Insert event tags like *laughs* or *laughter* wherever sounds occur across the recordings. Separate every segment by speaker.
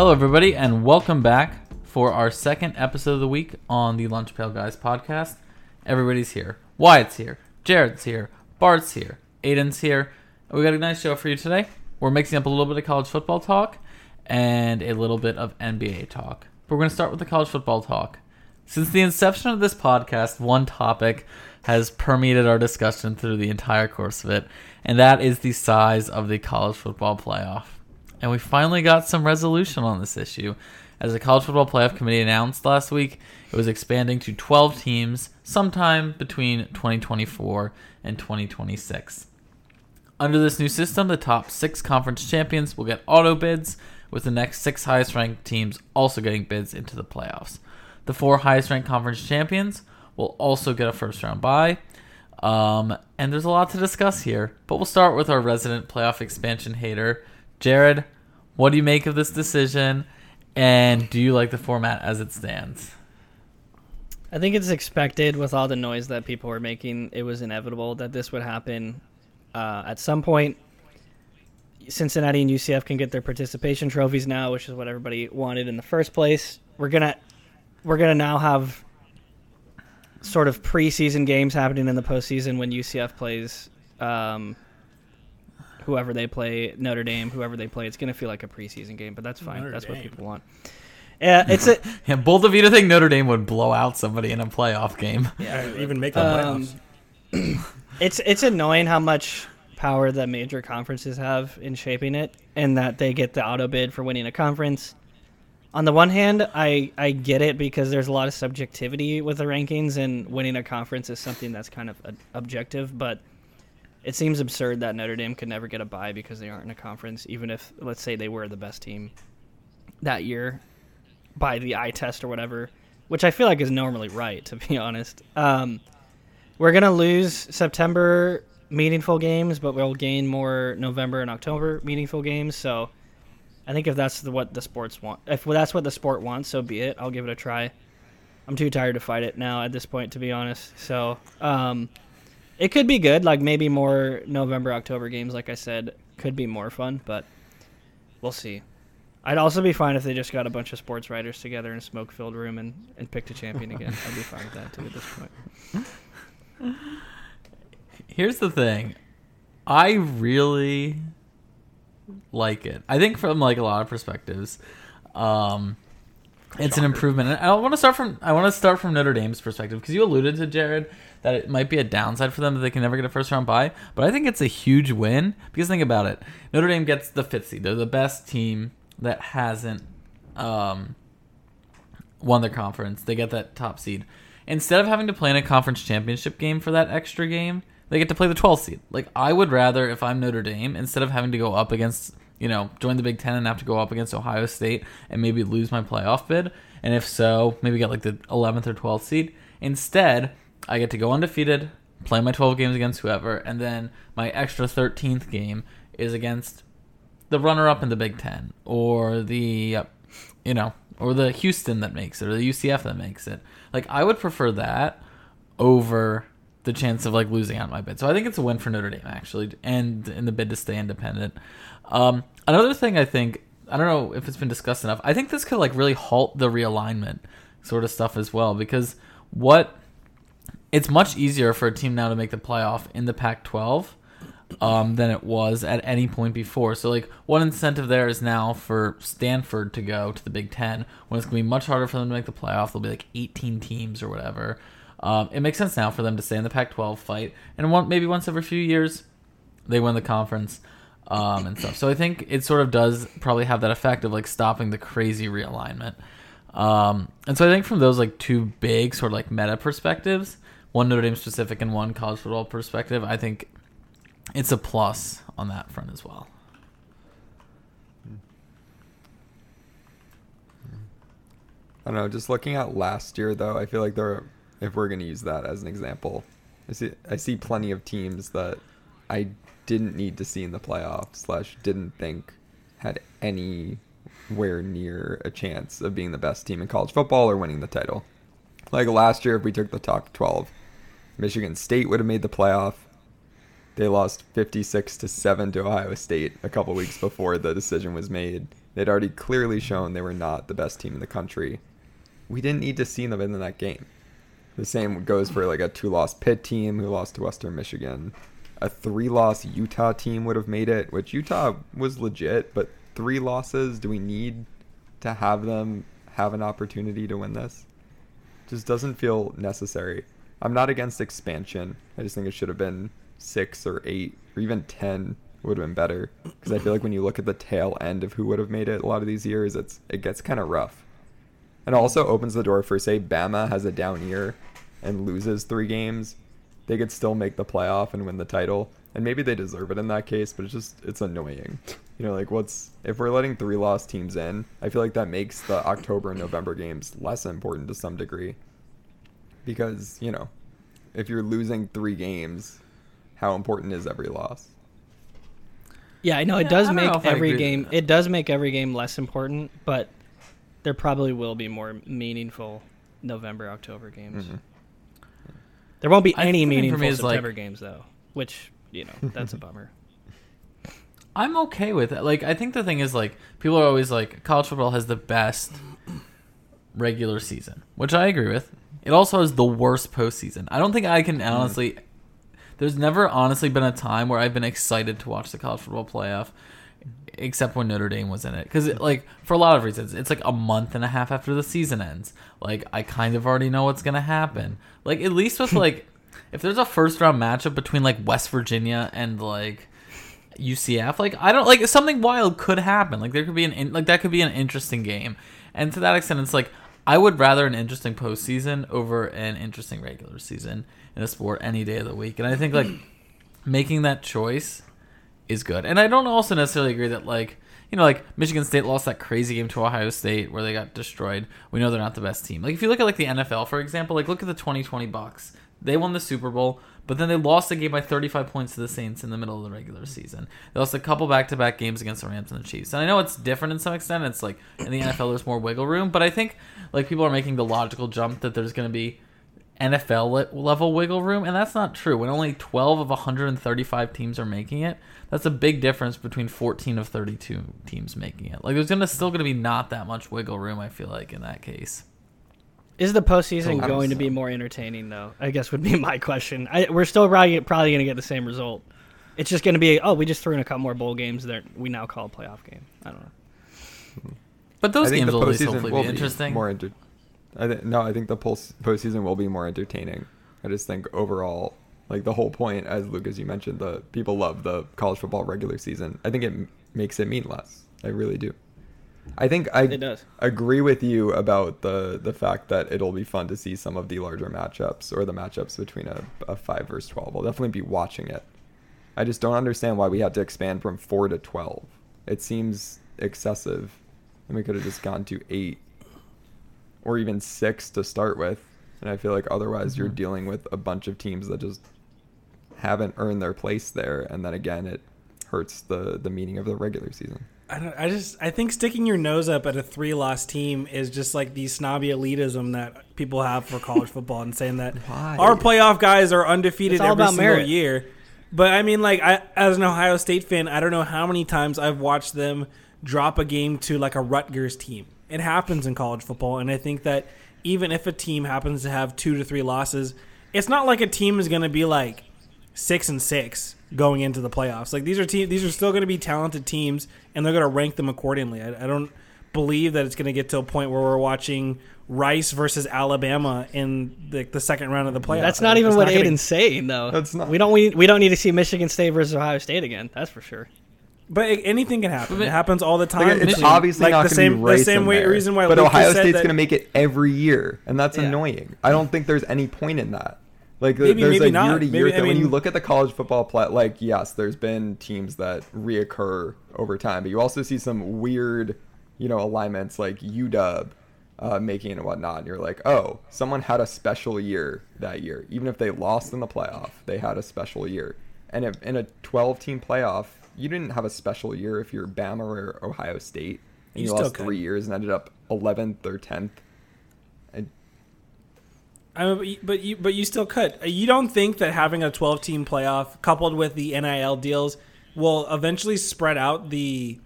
Speaker 1: Hello, everybody, and welcome back for our second episode of the week on the Lunch Pail Guys podcast. Everybody's here. Wyatt's here. Jarod's here. Bart's here. Aidan's here. We got a nice show for you today. We're mixing up a little bit of college football talk and a little bit of NBA talk. But we're going to start with the college football talk. Since the inception of this podcast, one topic has permeated our discussion through the entire course of it, and that is the size of the college football playoff and we finally got some resolution on this issue. As the College Football Playoff Committee announced last week, it was expanding to 12 teams sometime between 2024 and 2026. Under this new system, the top six conference champions will get auto bids, with the next six highest ranked teams also getting bids into the playoffs. The four highest ranked conference champions will also get a first round bye. Um, and there's a lot to discuss here, but we'll start with our resident playoff expansion hater, Jarod, what do you make of this decision? And do you like the format as it stands?
Speaker 2: I think it's expected with all the noise that people were making. It was inevitable that this would happen uh, at some point. Cincinnati and UCF can get their participation trophies now, which is what everybody wanted in the first place. We're gonna we're gonna now have sort of preseason games happening in the postseason when UCF plays um, whoever they play, Notre Dame, whoever they play. It's going to feel like a preseason game, but that's fine. Notre that's Dame. what people want. Yeah, it's a *laughs*
Speaker 1: yeah. Both of you to think Notre Dame would blow out somebody in a playoff game.
Speaker 3: Yeah, even make the um,
Speaker 2: playoffs. *clears throat* it's it's annoying how much power the major conferences have in shaping it, and that they get the auto bid for winning a conference. On the one hand, I I get it because there's a lot of subjectivity with the rankings, and winning a conference is something that's kind of objective, but it seems absurd that Notre Dame could never get a bye because they aren't in a conference, even if let's say they were the best team that year by the eye test or whatever, which I feel like is normally right *laughs* to be honest. Um, we're gonna lose September meaningful games, but we'll gain more November and October meaningful games. So I think if that's the, what the sports want, if that's what the sport wants, so be it. I'll give it a try. I'm too tired to fight it now at this point, to be honest. So. Um, it could be good. Like maybe more November, October games, like I said, could be more fun, but we'll see. I'd also be fine if they just got a bunch of sports writers together in a smoke filled room and, and picked a champion again. I'd be fine with that too at this
Speaker 1: point. *laughs* Here's the thing. I really like it. I think from like a lot of perspectives. Um, it's an improvement. And I want to start from I want to start from Notre Dame's perspective because you alluded to Jarod that it might be a downside for them that they can never get a first round bye, but I think it's a huge win because think about it. Notre Dame gets the fifth seed. They're the best team that hasn't um, won their conference. They get that top seed. Instead of having to play in a conference championship game for that extra game, they get to play the 12th seed. Like I would rather if I'm Notre Dame instead of having to go up against you know, join the Big Ten and have to go up against Ohio State and maybe lose my playoff bid? And if so, maybe get like the 11th or 12th seed. Instead, I get to go undefeated, play my 12 games against whoever, and then my extra 13th game is against the runner up in the Big Ten or the, you know, or the Houston that makes it or the UCF that makes it. Like, I would prefer that over the chance of like losing out my bid. So I think it's a win for Notre Dame actually, and in the bid to stay independent. Um, another thing I think I don't know if it's been discussed enough. I think this could like really halt the realignment sort of stuff as well because what it's much easier for a team now to make the playoff in the Pac-12 um, than it was at any point before. So like one incentive there is now for Stanford to go to the Big Ten when it's gonna be much harder for them to make the playoff. There'll be like 18 teams or whatever. Um, it makes sense now for them to stay in the Pac-12 fight, and one, maybe once every few years they win the conference um, and stuff. So I think it sort of does probably have that effect of like stopping the crazy realignment. Um, and so I think from those like two big sort of like meta perspectives, one Notre Dame specific and one college football perspective, I think it's a plus on that front as well.
Speaker 3: I don't know. Just looking at last year, though, I feel like there, are, if we're going to use that as an example, I see I see plenty of teams that I didn't need to see in the playoffs slash didn't think had anywhere near a chance of being the best team in college football or winning the title. Like last year, if we took the top 12, Michigan State would have made the playoff. They lost 56 to 7 to Ohio State a couple weeks before the decision was made. They'd already clearly shown they were not the best team in the country. We didn't need to see them in that game. The same goes for like a two-loss Pitt team who lost to Western Michigan. A three-loss Utah team would have made it, which Utah was legit, but three losses, do we need to have them have an opportunity to win this? Just doesn't feel necessary. I'm not against expansion. I just think it should have been six or eight or even ten would have been better because I feel like when you look at the tail end of who would have made it a lot of these years, it's it gets kind of rough. And also opens the door for say Bama has a down year and loses three games, they could still make the playoff and win the title. And maybe they deserve it in that case, but it's just it's annoying. You know, like what's if we're letting three lost teams in, I feel like that makes the October and November games less important to some degree. Because, you know, if you're losing three games, how important is every loss?
Speaker 2: Yeah, I know it does
Speaker 1: I know
Speaker 2: make every game. It does make every game less important, but there probably will be more meaningful November October games.
Speaker 3: Mhm.
Speaker 2: There won't be any
Speaker 1: think for me
Speaker 2: meaningful
Speaker 1: is, like-
Speaker 2: games though, which you know that's a bummer. *laughs*
Speaker 1: I'm okay with it. Like, I think the thing is, like, people are always like, college football has the best regular season, which I agree with. It also has the worst postseason. I don't think I can mm-hmm. honestly. There's never honestly been a time where I've been excited to watch the college football playoff, except when Notre Dame was in it. Because, like, for a lot of reasons, it's like a month and a half after the season ends. Like, I kind of already know what's gonna happen. Like, at least with *laughs* like, if there's a first round matchup between like West Virginia and like UCF. Like I don't like something wild could happen. Like there could be an in, like that could be an interesting game. And to that extent, it's like I would rather an interesting postseason over an interesting regular season in a sport any day of the week. And I think like *clears throat* making that choice is good. And I don't also necessarily agree that like you know like Michigan State lost that crazy game to Ohio State where they got destroyed. We know they're not the best team. Like if you look at like the NFL for example, like look at the 2020 Bucks. They won the Super Bowl, but then they lost a game by 35 points to the Saints in the middle of the regular season. They lost a couple back-to-back games against the Rams and the Chiefs. And I know it's different in some extent. It's like in the NFL there's more wiggle room, but I think like people are making the logical jump that there's going to be NFL level wiggle room, and that's not true. When only 12 of 135 teams are making it, that's a big difference between 14 of 32 teams making it. Like there's gonna still gonna be not that much wiggle room. I feel like in that case.
Speaker 2: Is the postseason
Speaker 3: I
Speaker 2: going to be more entertaining though? I guess would be *laughs* my question. I, we're still probably probably going to get the same result. It's just going to be oh we just threw in a couple more bowl games that we now call a playoff game. I don't know.
Speaker 1: But those
Speaker 3: I
Speaker 1: games
Speaker 3: the
Speaker 1: will at least
Speaker 3: postseason
Speaker 1: hopefully
Speaker 3: will
Speaker 1: be interesting.
Speaker 3: More enter- I th- no, I think the post postseason will be more entertaining. I just think overall, like the whole point, as Luke, as you mentioned, the people love the college football regular season. I think it m- makes it mean less. I really do. I think I
Speaker 2: It does.
Speaker 3: agree with you about the the fact that it'll be fun to see some of the larger matchups or the matchups between a, a five versus twelve. I'll definitely be watching it. I just don't understand why we had to expand from four to twelve. It seems excessive, and we could have just gone to eight or even six to start with. And I feel like otherwise you're
Speaker 1: Mhm.
Speaker 3: dealing with a bunch of teams that just haven't earned their place there, and then again it hurts the the meaning of the regular season.
Speaker 4: I, don't, I just I think sticking your nose up at a three loss team is just like the snobby elitism that people have for college *laughs* football and saying that
Speaker 3: Why?
Speaker 4: our playoff guys are undefeated every single
Speaker 2: merit.
Speaker 4: year. But I mean, like I as an Ohio State fan, I don't know how many times I've watched them drop a game to like a Rutgers team. It happens in college football, and I think that even if a team happens to have two to three losses, it's not like a team is going to be like six and six going into the playoffs. Like these are te- these are still going to be talented teams, and they're going to rank them accordingly. I, I don't believe that it's going to get to a point where we're watching Rice versus Alabama in the, the second round of the playoffs.
Speaker 2: That's not even
Speaker 4: It's
Speaker 2: what
Speaker 4: gonna-
Speaker 2: Aidan's saying though.
Speaker 3: That's not-
Speaker 2: We don't we, we don't need to see Michigan State versus Ohio State again. That's for sure.
Speaker 4: But it- anything can happen. It happens all the time.
Speaker 3: Like, it's
Speaker 1: Michigan-
Speaker 3: obviously
Speaker 4: like
Speaker 3: not
Speaker 4: the same
Speaker 3: be Rice
Speaker 4: the same way, reason why.
Speaker 3: but
Speaker 4: Lucas
Speaker 3: Ohio State's going to make it every year, and that's
Speaker 2: Yeah.
Speaker 3: annoying. I don't think there's any point in that. Like
Speaker 4: Maybe-
Speaker 3: there's
Speaker 4: maybe
Speaker 3: a year to year
Speaker 4: Maybe- I
Speaker 3: thing. when you look at the college football play, like yes, there's been teams that reoccur over time, but you also see some weird, you know, alignments like UW, uh, making and whatnot. And you're like, oh, someone had a special year that year. Even if they lost in the playoff, they had a special year. And if, in a 12 team playoff, you didn't have a special year if you're Bama or Ohio State. And
Speaker 4: You
Speaker 3: you, lost
Speaker 4: could.
Speaker 3: three years and ended up 11th or 10th.
Speaker 4: I mean, but you- but you still could. You don't think that having a 12 team playoff coupled with the NIL deals will eventually spread out the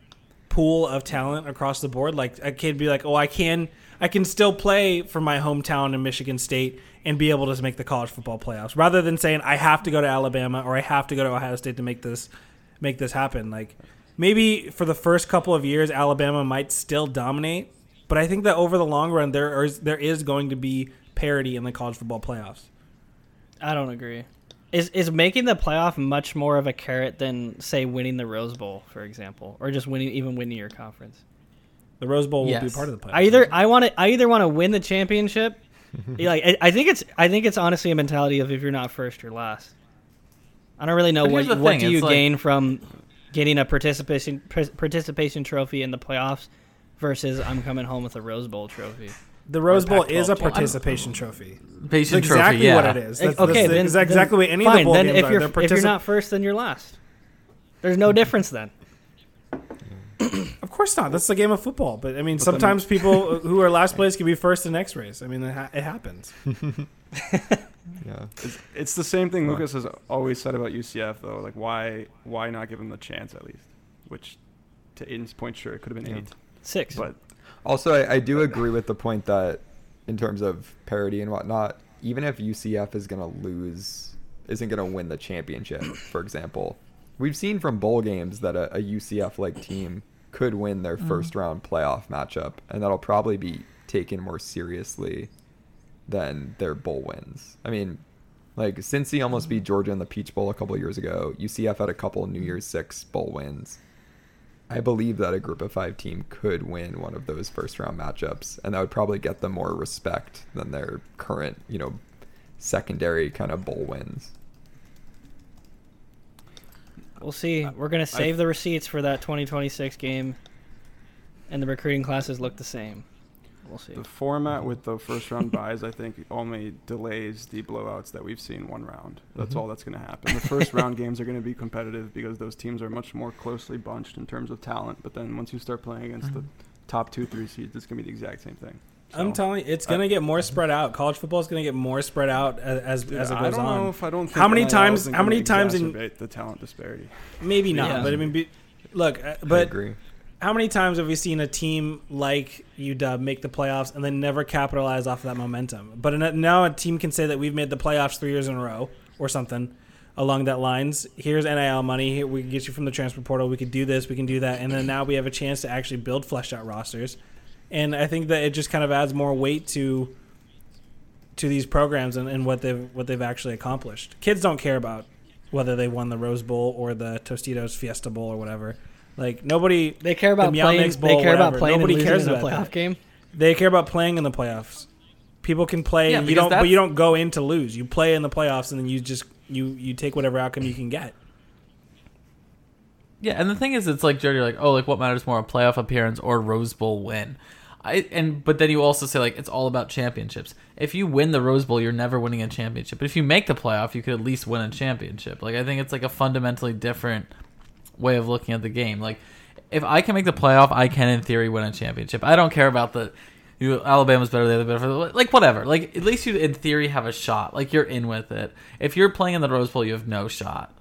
Speaker 4: pool of talent across the board? Like a kid be like, "Oh, I can I can still play for my hometown in Michigan State and be able to make the college football playoffs." Rather than saying, "I have to go to Alabama or I have to go to Ohio State to make this make this happen." Like maybe for the first couple of years Alabama might still dominate, but I think that over the long run there is there is going to be parity in the college football playoffs.
Speaker 2: I don't agree. Is is making the playoff much more of a carrot than say winning the Rose Bowl, for example, or just winning even winning your conference?
Speaker 4: The Rose Bowl will be part of the playoffs.
Speaker 2: I either I want to I either want to win the championship. *laughs* like I, I think it's I think it's honestly a mentality of if you're not first, you're last. I don't really know
Speaker 1: But
Speaker 2: what what
Speaker 1: thing,
Speaker 2: do you
Speaker 1: it's like-
Speaker 2: gain from getting a participation participation trophy in the playoffs versus I'm coming home with a Rose Bowl trophy.
Speaker 4: The Rose Bowl is a
Speaker 2: team.
Speaker 4: participation trophy. That's
Speaker 1: Patient
Speaker 4: exactly
Speaker 1: yeah.
Speaker 4: what it is. That's,
Speaker 2: okay,
Speaker 4: that's,
Speaker 2: then
Speaker 4: that's exactly
Speaker 2: then
Speaker 4: what any
Speaker 2: fine,
Speaker 4: of the bowl
Speaker 2: then
Speaker 4: games
Speaker 2: if
Speaker 4: are.
Speaker 2: you're
Speaker 4: They're
Speaker 2: if you're not first, then you're last. There's no difference then. *clears throat*
Speaker 4: Of course not. That's the game of football. But I mean, sometimes *laughs* people who are last place can be first in the next race. I mean, it, ha- it happens. *laughs*
Speaker 3: yeah.
Speaker 5: It's, it's the same thing Lucas has always said about UCF though. Like why why not give them the chance at least? Which to Aidan's point, sure it could have been
Speaker 3: Yeah.
Speaker 5: eight,
Speaker 2: Six.
Speaker 5: but
Speaker 3: Also, I, I do agree with the point that in terms of parity and whatnot, even if UCF is going to lose, isn't going to win the championship, *clears throat* for example, we've seen from bowl games that a, a UCF like team could win their mm-hmm. first round playoff matchup, and that'll probably be taken more seriously than their bowl wins. I mean, like Cincy almost beat mm-hmm. Georgia in the Peach Bowl a couple years ago. UCF had a couple New mm-hmm. Year's Six bowl wins. I believe that a group of five team could win one of those first round matchups, and that would probably get them more respect than their current, you know, secondary kind of bowl wins.
Speaker 2: We'll see. We're gonna save the receipts for that 2026 game, and the recruiting classes look the same. We'll see.
Speaker 5: the format with the first round byes, I think, only delays the blowouts that we've seen one round. That's
Speaker 3: Mhm.
Speaker 5: all that's going to happen. The first round games are going to be competitive because those teams are much more closely bunched in terms of talent. But then once you start playing against the
Speaker 1: Mhm.
Speaker 5: top two, three seeds, it's going to be the exact same thing.
Speaker 4: I'm telling you, it's going to get more spread out. College football is going to get more spread out as as,
Speaker 5: dude,
Speaker 4: as it
Speaker 5: I
Speaker 4: goes
Speaker 5: don't
Speaker 4: on.
Speaker 5: know if I don't. Think
Speaker 4: How many
Speaker 5: NIL
Speaker 4: times- how many times in-
Speaker 5: exacerbate the talent disparity?
Speaker 4: Maybe not,
Speaker 2: Yeah.
Speaker 4: but I mean, be, look, uh,
Speaker 3: I
Speaker 4: but
Speaker 3: agree.
Speaker 4: How many times have we seen a team like UW make the playoffs and then never capitalize off of that momentum? But now a team can say that we've made the playoffs three years in a row or something along that lines. Here's NIL money. Here, we can get you from the transfer portal. We could do this. We can do that. And then now we have a chance to actually build fleshed out rosters. And I think that it just kind of adds more weight to to these programs and, and what they've what they've actually accomplished. Kids don't care about whether they won the Rose Bowl or the Tostitos Fiesta Bowl or whatever. Like nobody
Speaker 2: They care about
Speaker 4: the
Speaker 2: playing.
Speaker 4: Meow Mix
Speaker 2: They
Speaker 4: Bowl,
Speaker 2: care about playing.
Speaker 4: Nobody
Speaker 2: and losing
Speaker 4: cares
Speaker 2: in a
Speaker 4: about
Speaker 2: playoff
Speaker 4: that.
Speaker 2: game.
Speaker 4: They care about playing in the playoffs. People can play.
Speaker 1: Yeah,
Speaker 4: you don't, but you don't go in to lose. You play in the playoffs, and then you just you you take whatever outcome you can get.
Speaker 1: Yeah, and the thing is, it's like Jody, like, oh, like what matters more, a playoff appearance or Rose Bowl win? I and but then you also say like it's all about championships. If you win the Rose Bowl, you're never winning a championship. But if you make the playoff, you could at least win a championship. Like I think it's like a fundamentally different way of looking at the game. Like if I can make the playoff, I can in theory win a championship. I don't care about the you Alabama's better, they're better, like whatever. Like at least you in theory have a shot. Like you're in with it. If you're playing in the Rose Bowl, you have no shot.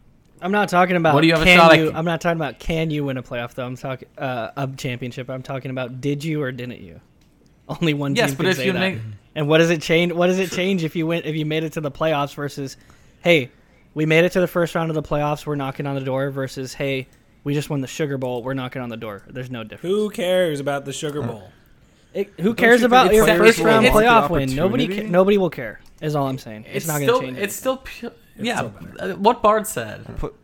Speaker 2: I'm not talking about.
Speaker 1: What do you have a shot at?
Speaker 2: I'm not talking about can you win a playoff though. I'm talking uh, a championship. I'm talking about did you or didn't you? Only one
Speaker 1: Yes,
Speaker 2: team
Speaker 1: but if
Speaker 2: say
Speaker 1: you
Speaker 2: that.
Speaker 1: make
Speaker 2: And what does it change? What does it change if you went if you made it to the playoffs versus, hey, we made it to the first round of the playoffs. We're knocking on the door. Versus, hey, we just won the Sugar Bowl. We're knocking on the door. There's no difference.
Speaker 4: Who cares about the Sugar Bowl?
Speaker 2: It- who cares
Speaker 5: you
Speaker 2: about your first round playoff win? Nobody, ca- nobody will care. Is all I'm saying. It's,
Speaker 1: it's,
Speaker 2: not going to change.
Speaker 1: it's still pu- yeah.
Speaker 4: still
Speaker 1: uh, what Bart said.
Speaker 5: Put,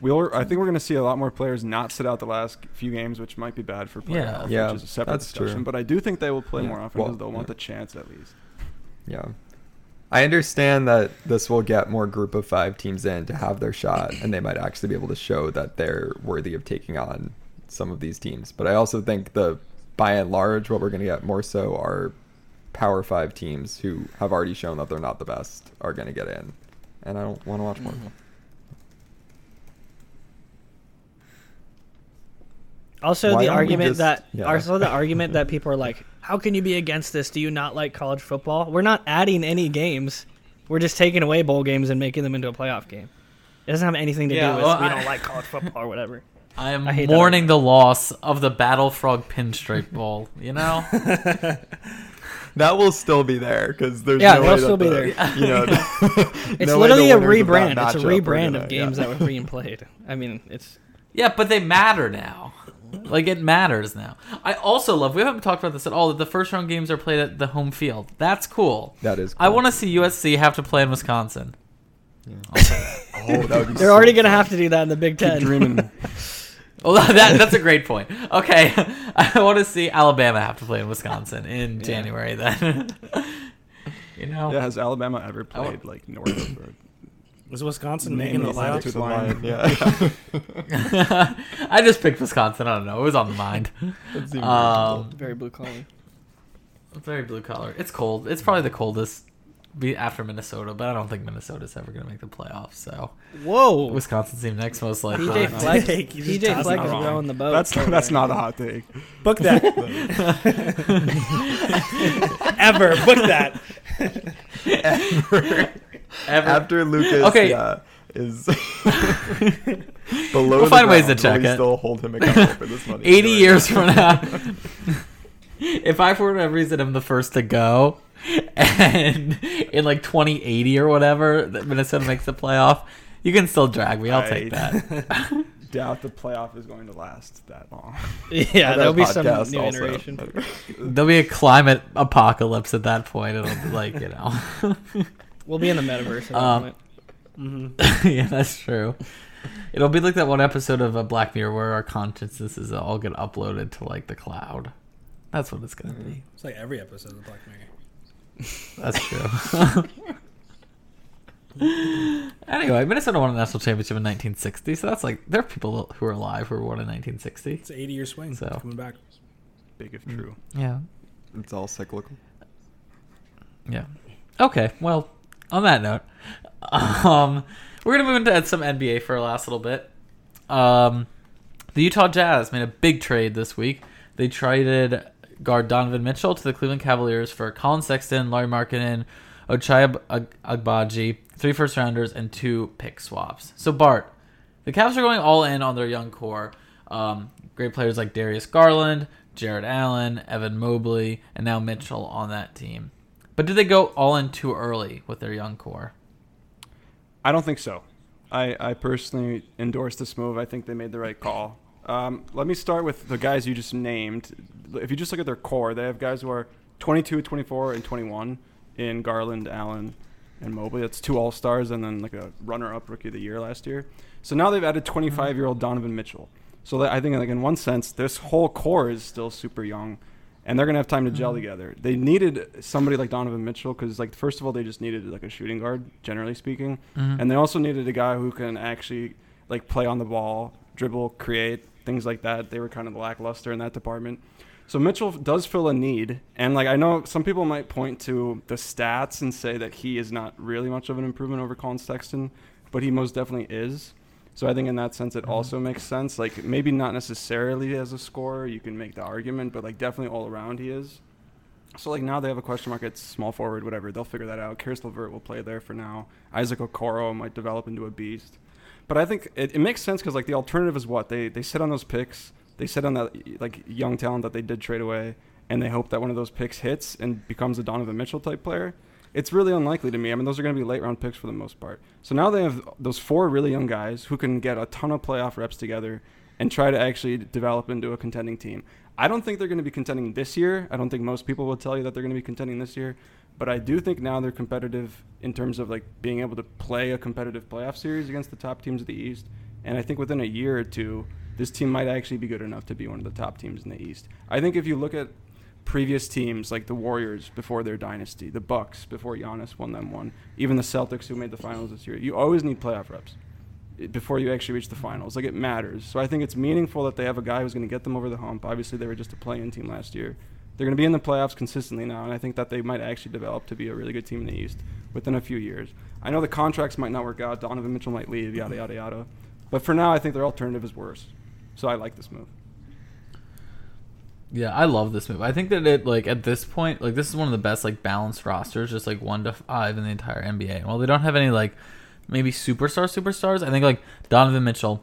Speaker 5: we'll, I think we're going to see a lot more players not sit out the last few games, which might be bad for player
Speaker 1: Yeah.
Speaker 3: Yeah,
Speaker 5: which is a separate
Speaker 3: that's
Speaker 5: discussion.
Speaker 3: true.
Speaker 5: But I do think they will play
Speaker 3: Yeah.
Speaker 5: more often
Speaker 3: Well,
Speaker 5: because they'll want the chance at least.
Speaker 3: Yeah. I understand that this will get more group of five teams in to have their shot, and they might actually be able to show that they're worthy of taking on some of these teams. But I also think the by and large, what we're going to get more so are Power Five teams who have already shown that they're not the best are going to get in, and I don't want to watch more. of them.
Speaker 2: Also,
Speaker 3: Why
Speaker 2: the argument
Speaker 3: just-
Speaker 2: that
Speaker 3: yeah.
Speaker 2: also the argument that people are like, "How can you be against this? Do you not like college football?" We're not adding any games. We're just taking away bowl games and making them into a playoff game. It doesn't have anything to
Speaker 1: Yeah,
Speaker 2: do with
Speaker 1: well,
Speaker 2: we
Speaker 1: I-
Speaker 2: don't like college football or whatever. *laughs*
Speaker 1: I am
Speaker 2: I
Speaker 1: mourning the loss of the Battle Frog Pinstripe Bowl. You know, *laughs*
Speaker 3: That will still be there because there's
Speaker 2: Yeah,
Speaker 3: no
Speaker 2: they'll
Speaker 3: way
Speaker 2: still
Speaker 3: that
Speaker 2: be
Speaker 3: the-
Speaker 2: there.
Speaker 3: You know, *laughs*
Speaker 2: It's
Speaker 3: no
Speaker 2: literally a
Speaker 3: winners of that
Speaker 2: rebrand. It's a rebrand of games
Speaker 3: yeah.
Speaker 2: that were being played. I mean, it's
Speaker 1: yeah, but they matter now. Like it matters now. I also love. We haven't talked about this at all. That the first round games are played at the home field. That's cool.
Speaker 3: That is.
Speaker 1: I want to see USC have to play in Wisconsin.
Speaker 3: Oh, that would be
Speaker 2: they're
Speaker 3: so
Speaker 2: already gonna have to do that in the Big
Speaker 5: Keep
Speaker 2: Ten.
Speaker 5: dreaming.
Speaker 1: Well, *laughs* oh, that that's a great point. Okay, *laughs* I want to see Alabama have to play in Wisconsin in January. Then, *laughs* you know,
Speaker 5: Yeah, has Alabama ever played like north of or
Speaker 4: Was Wisconsin
Speaker 5: Name
Speaker 4: making the playoffs?
Speaker 5: To the
Speaker 3: Lion,
Speaker 5: line.
Speaker 3: Yeah. *laughs*
Speaker 1: I just picked Wisconsin. I don't know. It was on *laughs* the mind. Um,
Speaker 2: Very blue collar.
Speaker 1: very blue collar. It's cold. It's probably the coldest be after Minnesota, but I don't think Minnesota's ever going to make the playoffs. So
Speaker 2: Whoa.
Speaker 1: Wisconsin seemed next most likely.
Speaker 2: PJ
Speaker 5: Nah,
Speaker 2: Fleck.
Speaker 4: Take, you
Speaker 2: PJ Fleck
Speaker 4: it
Speaker 2: is
Speaker 4: wrong.
Speaker 2: rowing the boat.
Speaker 5: that's
Speaker 2: over
Speaker 5: that's not a hot take.
Speaker 4: Book that. *laughs* Ever book that.
Speaker 3: Ever.
Speaker 1: Ever.
Speaker 3: After Lucas,
Speaker 1: Okay.
Speaker 3: yeah, is *laughs* below.
Speaker 1: We'll
Speaker 3: the
Speaker 1: find ways to check
Speaker 3: we
Speaker 1: it.
Speaker 3: Still hold him accountable for this money. *laughs*
Speaker 1: 80
Speaker 3: Sure.
Speaker 1: years from now, *laughs* if I for whatever reason am the first to go, and in like 2080 or whatever, Minnesota makes the playoff, you can still drag me. I'll take that.
Speaker 5: Doubt the playoff is going to last that long.
Speaker 2: Yeah, there'll be some
Speaker 3: podcast
Speaker 2: new
Speaker 3: also.
Speaker 2: iteration.
Speaker 1: There'll be a climate apocalypse at that point. It'll be like, you know.
Speaker 2: We'll be in the metaverse at that
Speaker 1: Um,
Speaker 2: point.
Speaker 4: Mm-hmm. *laughs*
Speaker 1: yeah, that's true. It'll be like that one episode of a Black Mirror where our consciousnesses all get uploaded to like the cloud. That's what it's gonna be.
Speaker 4: It's like every episode of Black Mirror.
Speaker 1: That's true. *laughs* anyway, Minnesota won a national championship in 1960, so that's like there are people who are alive who were born in 1960.
Speaker 4: It's an 80 year swing.
Speaker 1: So.
Speaker 4: coming back.
Speaker 5: Big if true.
Speaker 1: Yeah,
Speaker 3: It's all cyclical.
Speaker 1: yeah. Okay, well, on that note, um, we're gonna move into some NBA for a last little bit. Um, the Utah Jazz made a big trade this week. They traded guard Donovan Mitchell to the Cleveland Cavaliers for Collin Sexton, Lauri Markkanen, Ochai Ag- Agbaji, three first rounders, and two pick swaps. So Bart, the Cavs are going all in on their young core. Um, great players like Darius Garland, Jarrett Allen, Evan Mobley, and now Mitchell on that team. But did they go all in too early with their young core?
Speaker 5: I don't think so. I, I personally endorse this move. I think they made the right call. Um, let me start with the guys you just named. If you just look at their core, they have guys who are 22, 24, and 21 in Garland, Allen, and Mobley. That's two All Stars and then like a runner-up Rookie of the Year last year. So now they've added 25-year-old Donovan Mitchell. So I think like in one sense, this whole core is still super young, and they're gonna have time to gel together. They needed somebody like Donovan Mitchell because like first of all, they just needed like a shooting guard, generally speaking,
Speaker 1: Mhm.
Speaker 5: and they also needed a guy who can actually like play on the ball, dribble, create things like that. They were kind of lackluster in that department. So Mitchell does fill a need, and like I know some people might point to the stats and say that he is not really much of an improvement over Collin Sexton, but he most definitely is. So I think in that sense it mm-hmm. also makes sense. Like maybe not necessarily as a scorer, you can make the argument, but like definitely all around he is. So like now they have a question mark at small forward, whatever. They'll figure that out. Caris LeVert will play there for now. Isaac Okoro might develop into a beast. But I think it, it makes sense because like the alternative is what they they sit on those picks. They sit on that like young talent that they did trade away, and they hope that one of those picks hits and becomes a Donovan Mitchell type player. It's really unlikely to me. I mean, those are going to be late round picks for the most part. So now they have those four really young guys who can get a ton of playoff reps together and try to actually develop into a contending team. I don't think they're going to be contending this year. I don't think most people will tell you that they're going to be contending this year. But I do think now they're competitive in terms of like being able to play a competitive playoff series against the top teams of the East. And I think within a year or two, this team might actually be good enough to be one of the top teams in the East. I think if you look at previous teams like the Warriors before their dynasty, the Bucks before Giannis won them one, even the Celtics who made the finals this year, you always need playoff reps before you actually reach the finals. Like it matters. So I think it's meaningful that they have a guy who's going to get them over the hump. Obviously, they were just a play-in team last year, They're going to be in the playoffs consistently now, and I think that they might actually develop to be a really good team in the East within a few years. I know the contracts might not work out. Donovan Mitchell might leave, yada yada yada. But for now, I think their alternative is worse. So I like this move.
Speaker 1: Yeah, I love this move. I think that it like at this point, like this is one of the best like balanced rosters, just like one to five in the entire NBA. While they don't have any like maybe superstar superstars, I think like Donovan Mitchell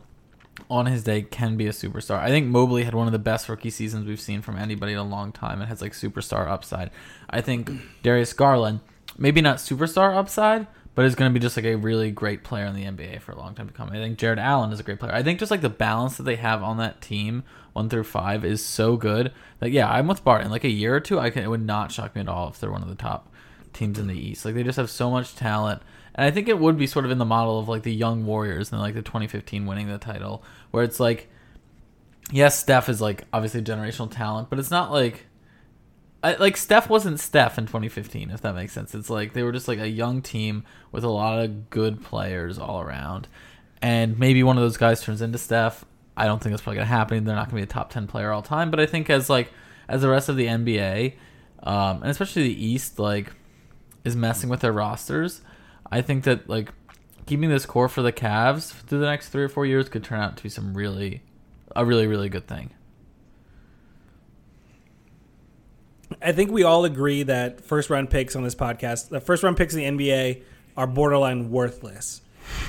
Speaker 1: on his day can be a superstar. I think Mobley had one of the best rookie seasons we've seen from anybody in a long time and has like superstar upside. I think Darius Garland, maybe not superstar upside, but is going to be just like a really great player in the NBA for a long time to come. I think Jarrett Allen is a great player. I think just like the balance that they have on that team, one through five, is so good that yeah, I'm with Bart. In like a year or two, I can it would not shock me at all if they're one of the top teams in the East. Like they just have so much talent. And I think it would be sort of in the model of like the young Warriors and like the 2015 winning the title, where it's like, yes, Steph is like obviously generational talent, but it's not like I, like Steph wasn't Steph in 2015, if that makes sense. It's like they were just like a young team with a lot of good players all around, and maybe one of those guys turns into Steph. I don't think that's probably gonna happen. They're not gonna be a top 10 player all time, but I think as like as the rest of the NBA, um, and especially the East, like is messing with their rosters, I think that like keeping this core for the Cavs through the next three or four years could turn out to be some really, a really really good thing.
Speaker 4: I think we all agree that first round picks on this podcast, the first round picks in the NBA are borderline worthless.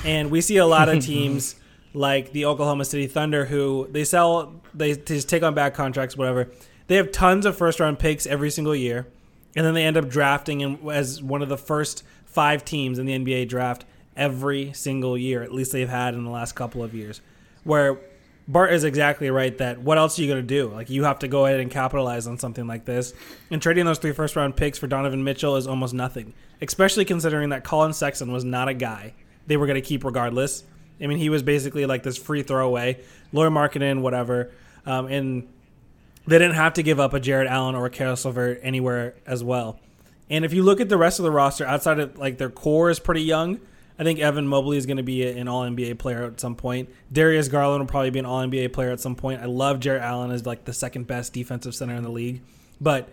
Speaker 4: And we see a lot of *laughs* teams like the Oklahoma City Thunder who they sell, they just take on bad contracts, whatever. They have tons of first round picks every single year. And then they end up drafting in, as one of the first five teams in the NBA draft every single year. At least they've had in the last couple of years. Where Bart is exactly right that what else are you going to do? Like, you have to go ahead and capitalize on something like this. And trading those three first round picks for Donovan Mitchell is almost nothing, especially considering that Collin Sexton was not a guy they were going to keep regardless. I mean, he was basically like this free throwaway, Lauri Markkanen, whatever. Um, and they didn't have to give up a Jarrett Allen or a Caris LeVert anywhere as well. And if you look at the rest of the roster, outside of like their core is pretty young, I think Evan Mobley is going to be an All NBA player at some point. Darius Garland will probably be an All NBA player at some point. I love Jarrett Allen as like the second best defensive center in the league, but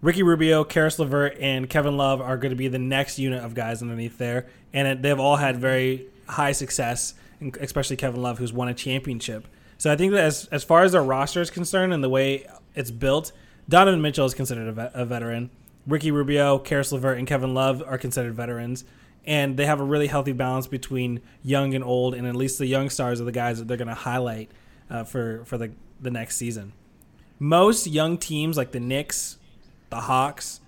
Speaker 4: Ricky Rubio, Caris LeVert, and Kevin Love are going to be the next unit of guys underneath there, and they've all had very high success, especially Kevin Love, who's won a championship. So I think that as as far as their roster is concerned and the way it's built, Donovan Mitchell is considered a, vet, a veteran. Ricky Rubio, Caris LeVert, and Kevin Love are considered veterans and they have a really healthy balance between young and old, and at least the young stars are the guys that they're going to highlight uh, for for the the next season. Most young teams like the Knicks, the Hawks,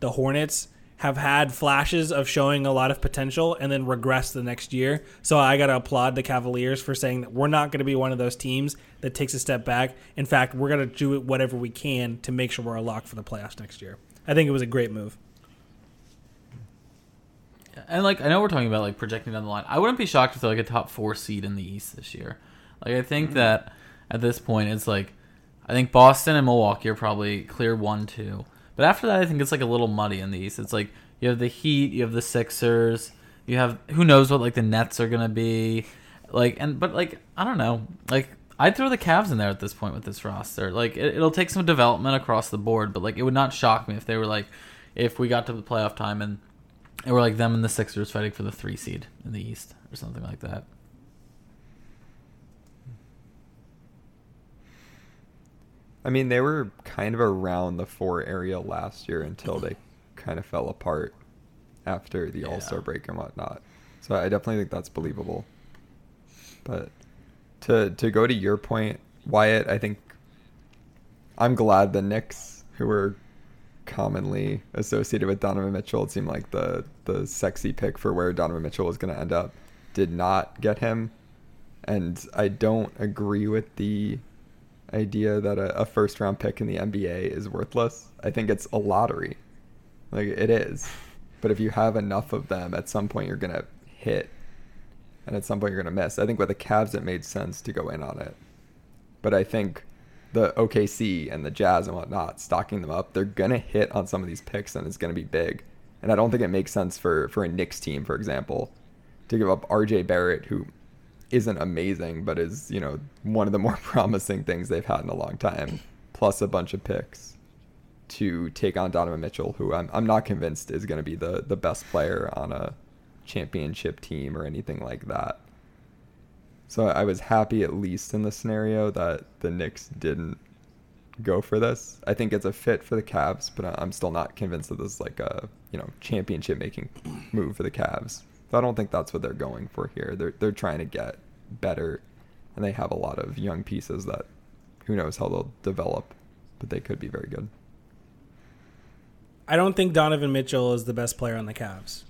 Speaker 4: the Hornets have had flashes of showing a lot of potential and then regress the next year. So I got to applaud the Cavaliers for saying that we're not going to be one of those teams that takes a step back. In fact, we're going to do whatever we can to make sure we're a lock for the playoffs next year. I think it was a great move.
Speaker 1: And like I know we're talking about like projecting down the line. I wouldn't be shocked if they're like a top four seed in the East this year. Like I think mm-hmm. that at this point it's like I think Boston and Milwaukee are probably clear one two. But after that I think it's like a little muddy in the East. It's like you have the Heat, you have the Sixers, you have who knows what like the Nets are gonna be. Like and but like I don't know. Like I'd throw the Cavs in there at this point with this roster. Like it, it'll take some development across the board, but like it would not shock me if they were like if we got to the playoff time and it were like them and the Sixers fighting for the three seed in the East or something like that.
Speaker 3: I mean, they were kind of around the four area last year until they kind of fell apart after the yeah. All Star break and whatnot. So I definitely think that's believable. But to to go to your point, Wyatt, I think I'm glad the Knicks, who were commonly associated with Donovan Mitchell. It seemed like the the sexy pick for where Donovan Mitchell was going to end up did not get him, and I don't agree with the idea that a, a first round pick in the NBA is worthless. I think it's a lottery, like it is. But if you have enough of them, at some point you're gonna hit, and at some point you're gonna miss. I think with the Cavs it made sense to go in on it, but I think the OKC and the Jazz and whatnot, stocking them up, they're gonna hit on some of these picks and it's gonna be big. And I don't think it makes sense for for a Knicks team, for example, to give up RJ Barrett, who isn't amazing, but is, you know, one of the more *laughs* promising things they've had in a long time, plus a bunch of picks to take on Donovan Mitchell, who I'm I'm not convinced is going to be the the best player on a championship team or anything like that. So I was happy at least in the scenario that the Knicks didn't go for this. I think it's a fit for the Cavs, but I'm still not convinced that this is like a you know championship making move for the Cavs. So I don't think that's what they're going for here. They're they're trying to get better, and they have a lot of young pieces that who knows how they'll develop, but they could be very good.
Speaker 4: I don't think Donovan Mitchell is the best player on the Cavs.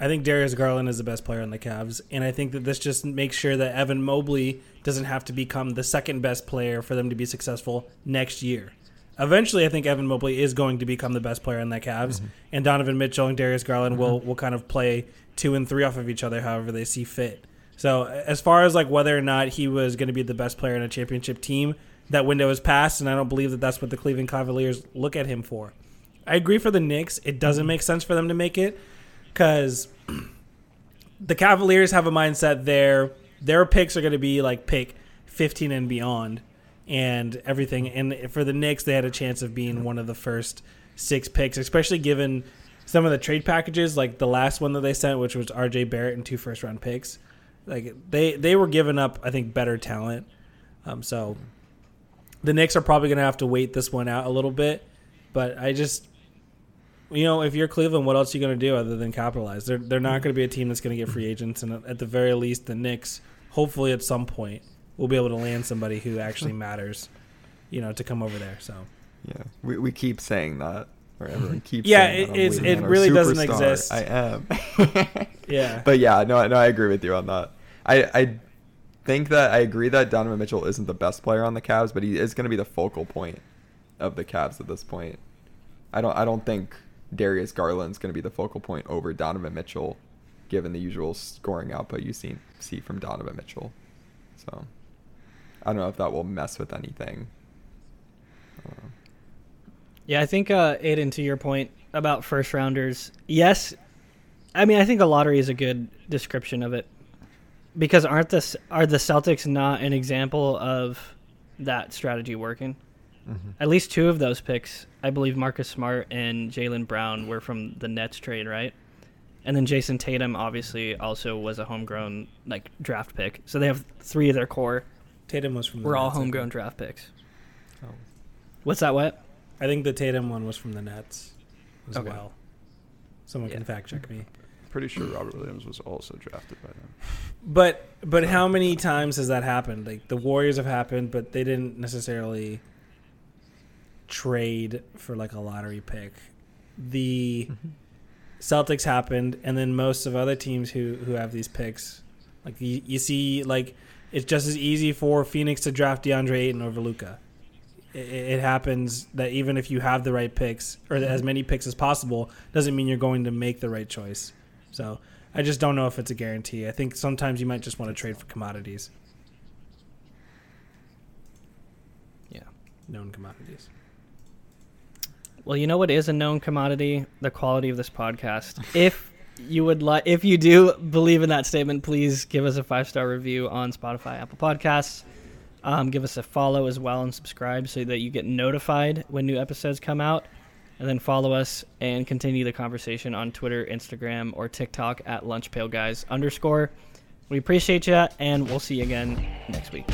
Speaker 4: I think Darius Garland is the best player on the Cavs, and I think that this just makes sure that Evan Mobley doesn't have to become the second best player for them to be successful next year. Eventually, I think Evan Mobley is going to become the best player on the Cavs, mm-hmm. and Donovan Mitchell and Darius Garland will mm-hmm. will kind of play two and three off of each other, however they see fit. So, as far as like whether or not he was going to be the best player in a championship team, that window is passed, and I don't believe that that's what the Cleveland Cavaliers look at him for. I agree for the Knicks. It doesn't mm-hmm. make sense for them to make it because the Cavaliers have a mindset there. Their picks are going to be like pick 15 and beyond and everything. And for the Knicks, they had a chance of being one of the first six picks, especially given some of the trade packages, like the last one that they sent, which was RJ Barrett and two first round picks. Like they, they were giving up, I think, better talent. Um, so the Knicks are probably going to have to wait this one out a little bit. But I just, you know, if you're Cleveland, what else are you going to do other than capitalize? They're they're not going to be a team that's going to get free agents, and at the very least, the Knicks, hopefully at some point, will be able to land somebody who actually matters, you know, to come over there. So
Speaker 3: Yeah, we we keep saying that, or everyone *laughs* keeps.
Speaker 4: Yeah, it- it's- it really doesn't exist.
Speaker 3: I am. *laughs*
Speaker 4: yeah,
Speaker 3: But yeah, no, no, I agree with you on that. I I think that I agree that Donovan Mitchell isn't the best player on the Cavs, but he is going to be the focal point of the Cavs at this point. I don't I don't think Darius Garland's going to be the focal point over Donovan Mitchell, given the usual scoring output you see see from Donovan Mitchell. So I don't know if that will mess with anything. Uh,
Speaker 2: Yeah, I think uh, Aidan, to your point about first rounders, yes, I mean I think a lottery is a good description of it because aren't the are the Celtics not an example of that strategy working? Mm-hmm. At least two of those picks, I believe Marcus Smart and Jaylen Brown were from the Nets trade, right? And then Jayson Tatum obviously also was a homegrown like draft pick. So they have three of their core
Speaker 4: Tatum was from. The
Speaker 2: were all
Speaker 4: Nets, I think.
Speaker 2: homegrown draft picks.
Speaker 3: oh.
Speaker 2: What's that? What?
Speaker 4: I think the Tatum one was from the Nets as
Speaker 2: Okay.
Speaker 4: well. Someone can fact check me.
Speaker 5: Pretty sure Robert Williams was also drafted by them.
Speaker 4: But but how many times has that happened? Like the Warriors have happened, but they didn't necessarily trade for like a lottery pick. The mm-hmm. Celtics happened, and then most of other teams who who have these picks, like you, you see, like it's just as easy for Phoenix to draft DeAndre Ayton over Luka. It, it happens that even if you have the right picks or as mm-hmm. many picks as possible, doesn't mean you're going to make the right choice. So I just don't know if it's a guarantee. I think sometimes you might just want to trade for commodities,
Speaker 2: Yeah.
Speaker 4: known commodities.
Speaker 2: Well, you know what is a known commodity? The quality of this podcast. If you would like, if you do believe in that statement, please give us a five star review on Spotify, Apple Podcasts. Um, give us a follow as well and subscribe so that you get notified when new episodes come out. And then follow us and continue the conversation on Twitter, Instagram, or TikTok at lunchpailguys underscore. We appreciate you, and we'll see you again next week.